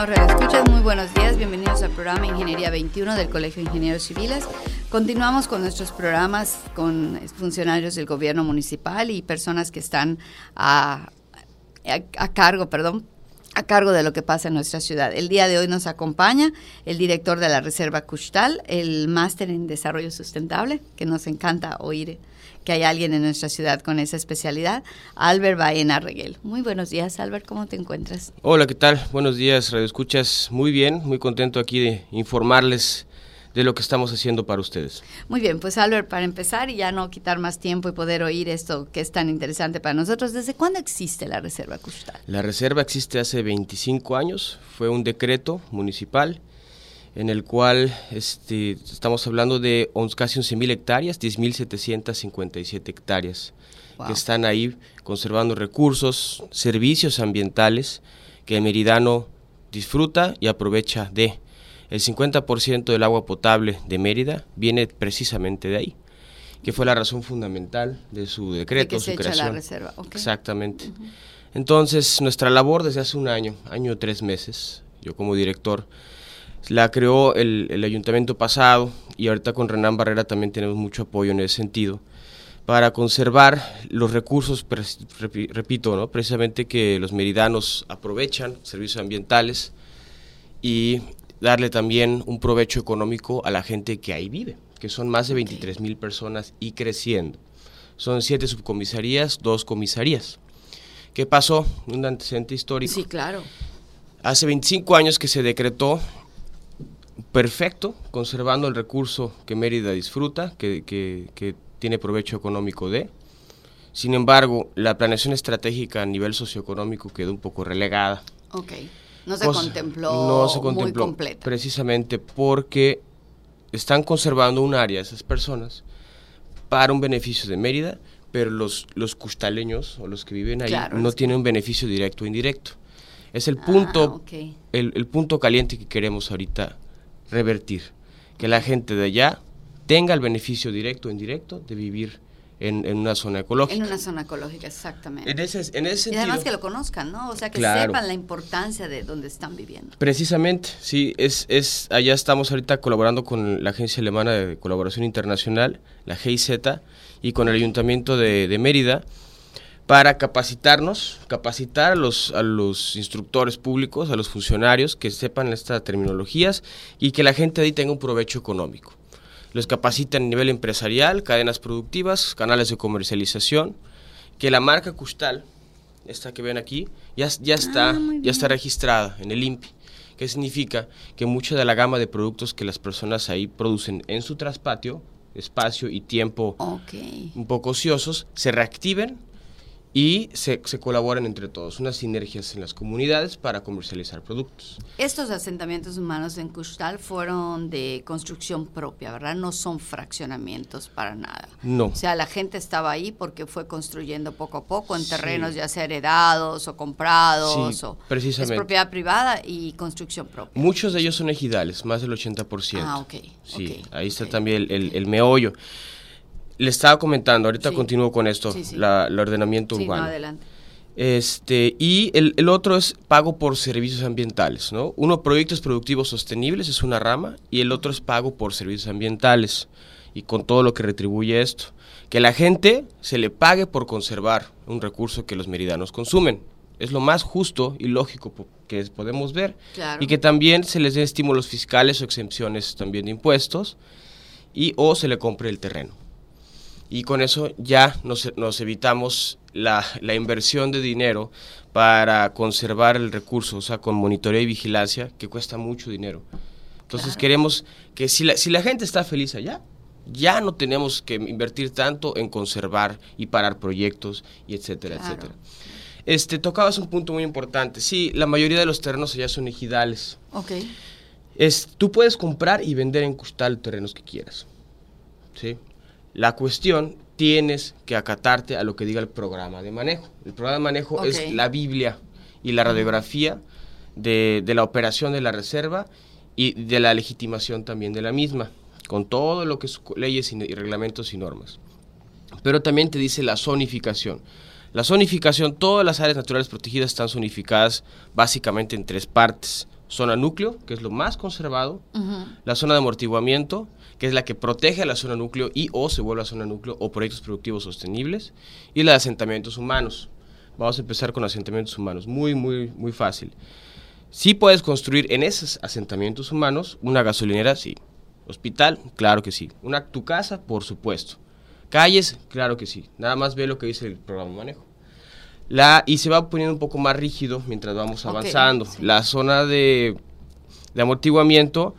estimados muy buenos días. Bienvenidos al programa Ingeniería 21 del Colegio de Ingenieros Civiles. Continuamos con nuestros programas con funcionarios del gobierno municipal y personas que están a, a, cargo, perdón, a cargo de lo que pasa en nuestra ciudad. El día de hoy nos acompaña el director de la Reserva Custal, el máster en desarrollo sustentable, que nos encanta oír que hay alguien en nuestra ciudad con esa especialidad, Albert Baena Reguel. Muy buenos días, Albert, ¿cómo te encuentras? Hola, ¿qué tal? Buenos días, Radio Escuchas. Muy bien, muy contento aquí de informarles de lo que estamos haciendo para ustedes. Muy bien, pues Albert, para empezar y ya no quitar más tiempo y poder oír esto que es tan interesante para nosotros, ¿desde cuándo existe la Reserva Custal? La Reserva existe hace 25 años, fue un decreto municipal en el cual este, estamos hablando de casi 11.000 hectáreas, 10.757 hectáreas, que están ahí conservando recursos, servicios ambientales que el meridano disfruta y aprovecha de. El 50% del agua potable de Mérida viene precisamente de ahí, que fue la razón fundamental de su decreto, de su creación. la reserva. Exactamente. Entonces, nuestra labor desde hace un año, año tres meses, yo como director, la creó el, ayuntamiento pasado y ahorita con Renan Barrera también tenemos mucho apoyo en ese sentido para conservar los recursos, repito, ¿no? precisamente que los meridanos aprovechan, servicios ambientales, y darle también un provecho económico a la gente que ahí vive, que son más de 23 mil personas y creciendo. Son siete subcomisarías, dos comisarías. ¿Qué pasó? Un antecedente histórico. Sí, claro. Hace 25 años que se decretó perfecto, conservando el recurso que Mérida disfruta, que, tiene provecho económico de. Sin embargo, la planeación estratégica a nivel socioeconómico quedó un poco relegada. Ok. No se contempló no se contempló muy completa. Precisamente porque están conservando un área esas personas para un beneficio de Mérida, pero los, los custaleños o los que viven ahí no tienen un beneficio directo o indirecto. Es el punto, ah, el, el punto caliente que queremos ahorita revertir, que la gente de allá tenga el beneficio directo o indirecto de vivir en, una zona ecológica. En una zona ecológica, exactamente. En ese, en ese sentido, y además que lo conozcan, ¿no? O sea, que sepan la importancia de donde están viviendo. Precisamente, sí, es, es, allá estamos ahorita colaborando con la Agencia Alemana de Colaboración Internacional, la GIZ, y con el Ayuntamiento de, de Mérida, para capacitarnos, capacitar a los, a los instructores públicos, a los funcionarios que sepan estas terminologías y que la gente ahí tenga un provecho económico. Los capacitan a nivel empresarial, cadenas productivas, canales de comercialización, que la marca Custal, esta que ven aquí, ya, ya, está, ah, ya está registrada en el INPI, que significa que mucha de la gama de productos que las personas ahí producen en su traspatio, espacio y tiempo un poco ociosos, se reactiven y se, se, colaboran entre todos, unas sinergias en las comunidades para comercializar productos. Estos asentamientos humanos en Custal fueron de construcción propia, ¿verdad? No son fraccionamientos para nada. No. O sea, la gente estaba ahí porque fue construyendo poco a poco en terrenos ya sea heredados o comprados. Sí, o precisamente. Es propiedad privada y construcción propia. Muchos de ellos son ejidales, más del 80%. Ah, ok. Sí, ahí está también el, el, el meollo. Le estaba comentando, ahorita continúo con esto, La, el ordenamiento urbano. No, adelante. Este, y el, el, otro es pago por servicios ambientales, ¿no? Uno, proyectos productivos sostenibles, es una rama, y el otro es pago por servicios ambientales, y con todo lo que retribuye esto. Que la gente se le pague por conservar un recurso que los meridanos consumen. Es lo más justo y lógico que podemos ver. Y que también se les den estímulos fiscales o exenciones también de impuestos, y o se le compre el terreno y con eso ya nos, nos evitamos la, la, inversión de dinero para conservar el recurso, o sea, con monitoreo y vigilancia, que cuesta mucho dinero. Entonces queremos que si la, si la gente está feliz allá, ya no tenemos que invertir tanto en conservar y parar proyectos y etcétera, etcétera. Este, tocabas un punto muy importante. Sí, la mayoría de los terrenos allá son ejidales. Ok. Es, tú puedes comprar y vender en costal terrenos que quieras. ¿sí? La cuestión, tienes que acatarte a lo que diga el programa de manejo. El programa de manejo es la Biblia y la radiografía de, la operación de la reserva y de la legitimación también de la misma, con todo lo que es leyes y reglamentos y normas. Pero también te dice la zonificación. La zonificación, todas las áreas naturales protegidas están zonificadas básicamente en tres partes. zona núcleo, que es lo más conservado, la zona de amortiguamiento, que es la que protege a la zona núcleo y o se vuelve a zona núcleo o proyectos productivos sostenibles, y la de asentamientos humanos. Vamos a empezar con asentamientos humanos, muy, muy, muy fácil. Si puedes construir en esos asentamientos humanos una gasolinera, sí. Hospital, claro que sí. Una tu casa, por supuesto. Calles, claro que sí. Nada más ve lo que dice el programa de manejo. La, y se va poniendo un poco más rígido mientras vamos avanzando. La zona de, de amortiguamiento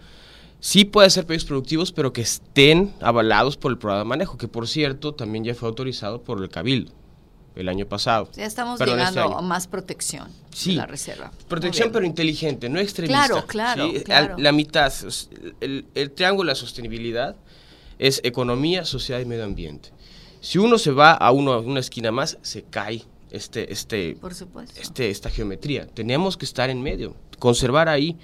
sí puede ser proyectos productivos, pero que estén avalados por el programa de manejo, que por cierto también ya fue autorizado por el Cabildo el año pasado. Ya estamos este llegando a más protección sí, la reserva. Protección pero inteligente, no extremista. Claro, claro. claro. La mitad, el, el, triángulo de la sostenibilidad es economía, sociedad y medio ambiente. Si uno se va a, uno, a una esquina más, se cae este, este, Por supuesto. este, esta geometría. Tenemos que estar en medio, conservar ahí.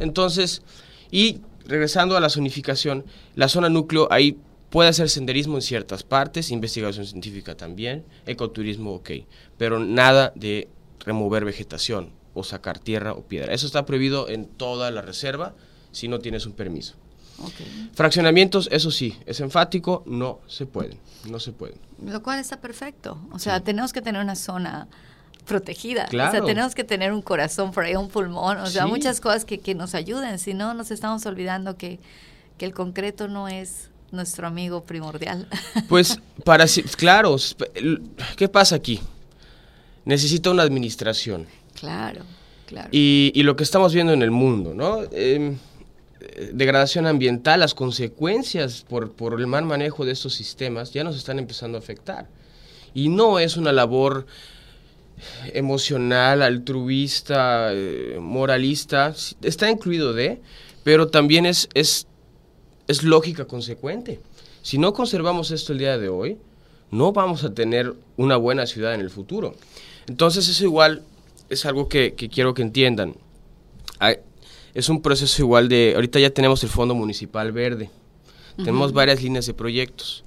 Entonces, y regresando a la zonificación, la zona núcleo, ahí puede hacer senderismo en ciertas partes, investigación científica también, ecoturismo, ok, pero nada de remover vegetación o sacar tierra o piedra. Eso está prohibido en toda la reserva si no tienes un permiso. Fraccionamientos, eso sí, es enfático, no se pueden, no se pueden. Lo cual está perfecto. O sea, tenemos que tener una zona protegida. O sea, tenemos que tener un corazón por ahí, un pulmón, o sea, muchas cosas que, que, nos ayuden. Si no, nos estamos olvidando que, que el concreto no es nuestro amigo primordial. Pues, para claro, ¿qué pasa aquí? Necesita una administración. Claro, claro. Y, y lo que estamos viendo en el mundo, ¿no? Eh, degradación ambiental, las consecuencias por, por el mal manejo de estos sistemas ya nos están empezando a afectar. Y no es una labor emocional, altruista, eh, moralista, está incluido de, pero también es, es, es lógica consecuente. Si no conservamos esto el día de hoy, no vamos a tener una buena ciudad en el futuro. Entonces eso igual es algo que, que quiero que entiendan. Hay, es un proceso igual de, ahorita ya tenemos el Fondo Municipal Verde, tenemos varias líneas de proyectos.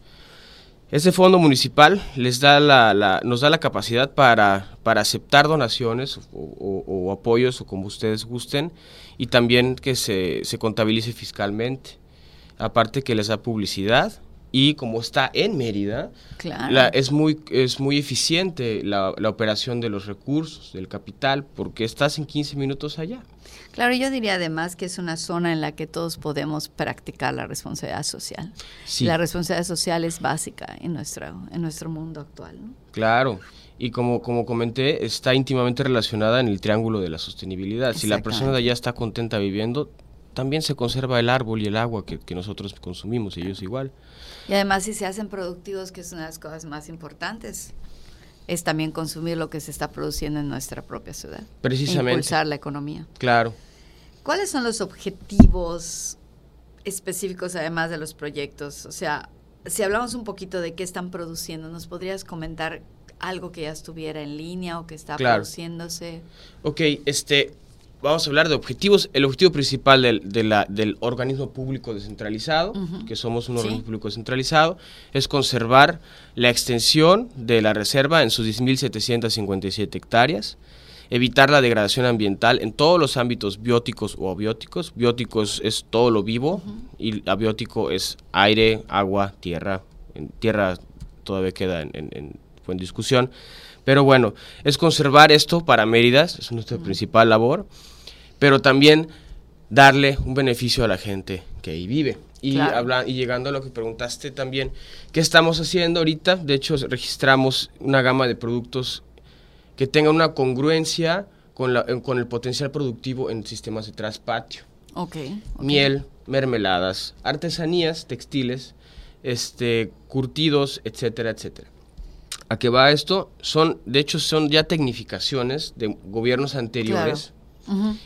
Ese fondo municipal les da la, nos da la capacidad para, para aceptar donaciones o, apoyos o como ustedes gusten y también que se, se contabilice fiscalmente. Aparte que les da publicidad y como está en Mérida, es, muy, es muy eficiente la, la, operación de los recursos, del capital, porque estás en 15 minutos allá. Claro, yo diría además que es una zona en la que todos podemos practicar la responsabilidad social. La responsabilidad social es básica en nuestro, en nuestro mundo actual. Claro, y como, como comenté, está íntimamente relacionada en el triángulo de la sostenibilidad. Si la persona de allá está contenta viviendo, también se conserva el árbol y el agua que, que nosotros consumimos, ellos igual. Y además si se hacen productivos, que es una de las cosas más importantes, es también consumir lo que se está produciendo en nuestra propia ciudad. E Precisamente. impulsar la economía. Claro. ¿Cuáles son los objetivos específicos además de los proyectos? O sea, si hablamos un poquito de qué están produciendo, ¿nos podrías comentar algo que ya estuviera en línea o que está produciéndose? Ok, este, vamos a hablar de objetivos. El objetivo principal del, del organismo público descentralizado, que somos un organismo público descentralizado, es conservar la extensión de la reserva en sus 10.757 hectáreas, evitar la degradación ambiental en todos los ámbitos bióticos o abióticos. Bióticos es todo lo vivo y abiótico es aire, agua, tierra. En tierra todavía queda en, en, discusión. Pero bueno, es conservar esto para Mérida, es nuestra principal labor pero también darle un beneficio a la gente que ahí vive. Y, y llegando a lo que preguntaste también, ¿qué estamos haciendo ahorita? De hecho, registramos una gama de productos que tengan una congruencia con, la, con el potencial productivo en sistemas de traspatio. Okay, Miel, mermeladas, artesanías, textiles, este, curtidos, etcétera, etcétera. ¿A qué va esto? Son, de hecho, son ya tecnificaciones de gobiernos anteriores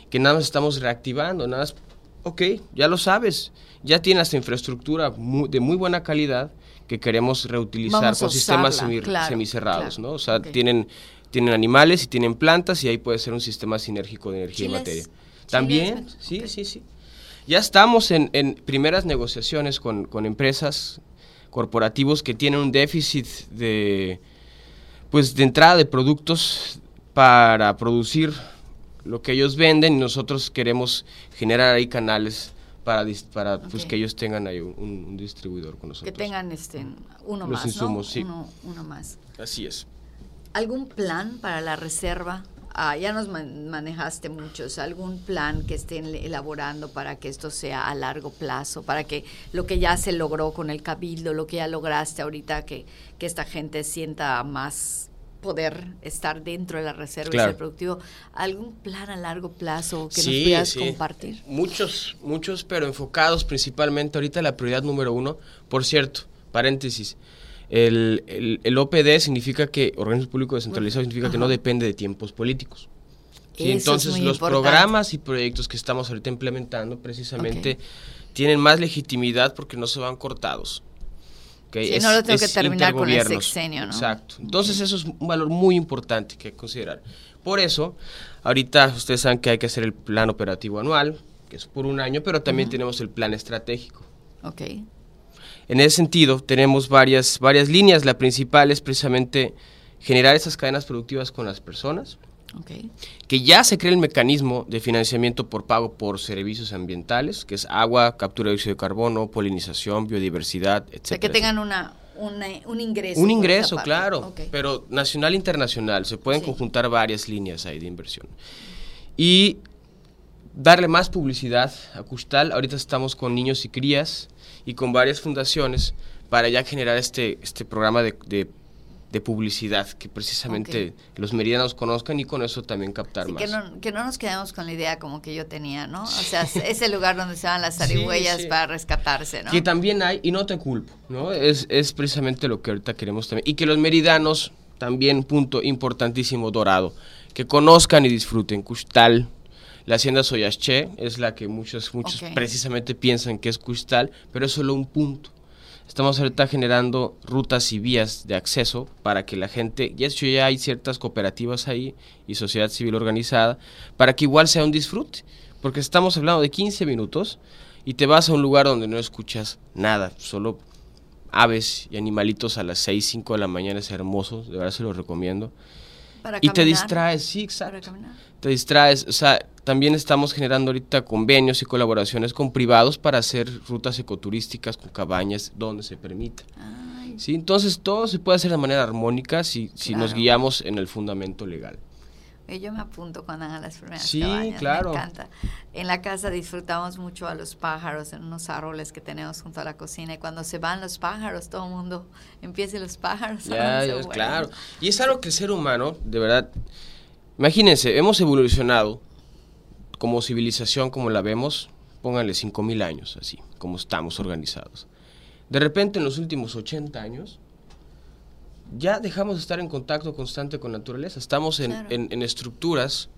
que nada más estamos reactivando, nada más, ok, ya lo sabes, ya tienes esta infraestructura de muy buena calidad que queremos reutilizar con sistemas semicerrados, ¿no? O sea, tienen, tienen animales y tienen plantas y ahí puede ser un sistema sinérgico de energía y materia. También, sí, sí, sí. Ya estamos en, en primeras negociaciones con, con, empresas corporativos que tienen un déficit de, pues, de entrada de productos para producir lo que ellos venden y nosotros queremos generar ahí canales para, para pues que ellos tengan ahí un, distribuidor con nosotros. Que tengan este uno más, insumos, sí. Uno, más. Así es. ¿Algún plan para la reserva? Ah, ya nos manejaste muchos. ¿Algún plan que estén elaborando para que esto sea a largo plazo? Para que lo que ya se logró con el cabildo, lo que ya lograste ahorita, que, que esta gente sienta más poder estar dentro de la reserva y ser productivo. ¿Algún plan a largo plazo que nos puedas compartir? Muchos, muchos, pero enfocados principalmente ahorita la prioridad número uno. Por cierto, paréntesis, el, el, OPD significa que, organismo público descentralizado, significa que no depende de tiempos políticos. entonces los programas y proyectos que estamos ahorita implementando precisamente tienen más legitimidad porque no se van cortados. Okay, no lo tengo que terminar con el sexenio, ¿no? Exacto. Entonces eso es un valor muy importante que hay que considerar. Por eso, ahorita ustedes saben que hay que hacer el plan operativo anual, que es por un año, pero también tenemos el plan estratégico. Ok. En ese sentido, tenemos varias, varias líneas. La principal es precisamente generar esas cadenas productivas con las personas, que ya se crea el mecanismo de financiamiento por pago por servicios ambientales, que es agua, captura de dióxido de carbono, polinización, biodiversidad, etc. O sea, que tengan una, un ingreso. Un ingreso, claro, pero nacional e internacional. Se pueden conjuntar varias líneas ahí de inversión. Y darle más publicidad a Custal. Ahorita estamos con niños y crías y con varias fundaciones para ya generar este, este programa de de publicidad, que precisamente los meridianos conozcan y con eso también captar más. Que no, que no, nos quedemos con la idea como que yo tenía, ¿no? O sea, es el lugar donde se van las zarigüeyas para rescatarse, ¿no? Que también hay, y no te culpo, ¿no? Es, es precisamente lo que ahorita queremos también. Y que los meridianos, también punto importantísimo, dorado, que conozcan y disfruten. Custal, la hacienda Soyaché es la que muchos, muchos precisamente piensan que es Custal, pero es solo un punto Estamos ahorita generando rutas y vías de acceso para que la gente, y hecho ya hay ciertas cooperativas ahí y sociedad civil organizada, para que igual sea un disfrute, porque estamos hablando de 15 minutos y te vas a un lugar donde no escuchas nada, solo aves y animalitos a las 6, 5 de la mañana, es hermoso, de verdad se lo recomiendo. Y te distraes, sí, exacto. Te distraes, o sea, también estamos generando ahorita convenios y colaboraciones con privados para hacer rutas ecoturísticas con cabañas donde se permita. ¿Sí? Entonces todo se puede hacer de manera armónica si, si nos guiamos en el fundamento legal. Yo me apunto cuando hagan las primeras sí, claro. Me encanta. En la casa disfrutamos mucho a los pájaros en unos árboles que tenemos junto a la cocina y cuando se van los pájaros, todo el mundo empieza los pájaros. Ya, claro. Y es algo que el ser humano, de verdad, imagínense, hemos evolucionado como civilización como la vemos, pónganle 5.000 años, así, como estamos organizados. De repente en los últimos 80 años, ya dejamos de estar en contacto constante con la naturaleza. Estamos en, en, estructuras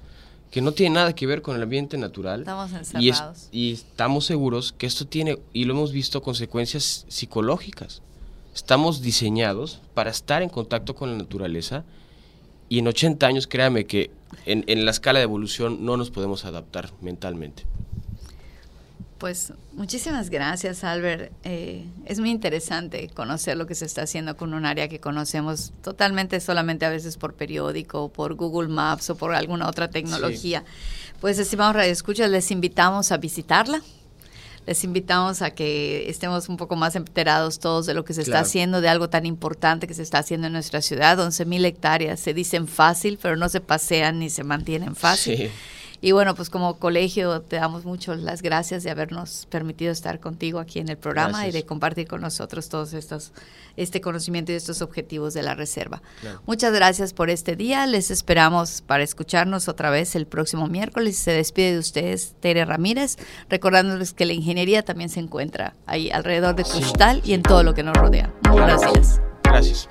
que no tienen nada que ver con el ambiente natural. Estamos encerrados. Y, y estamos seguros que esto tiene, y lo hemos visto, consecuencias psicológicas. Estamos diseñados para estar en contacto con la naturaleza y en 80 años, créame que en, en la escala de evolución no nos podemos adaptar mentalmente. Pues muchísimas gracias, Albert. Eh, es muy interesante conocer lo que se está haciendo con un área que conocemos totalmente solamente a veces por periódico, por Google Maps o por alguna otra tecnología. Pues, estimados radioescuchas, les invitamos a visitarla les invitamos a que estemos un poco más enterados todos de lo que se está haciendo, de algo tan importante que se está haciendo en nuestra ciudad. 11 mil hectáreas se dicen fácil, pero no se pasean ni se mantienen fácil. Y bueno, pues como colegio te damos mucho las gracias de habernos permitido estar contigo aquí en el programa y de compartir con nosotros todos estos este conocimiento y estos objetivos de la reserva. Muchas gracias por este día. Les esperamos para escucharnos otra vez el próximo miércoles. Se despide de ustedes Tere Ramírez, recordándoles que la ingeniería también se encuentra ahí alrededor de Cristal y en todo lo que nos rodea. Buenos días. Gracias.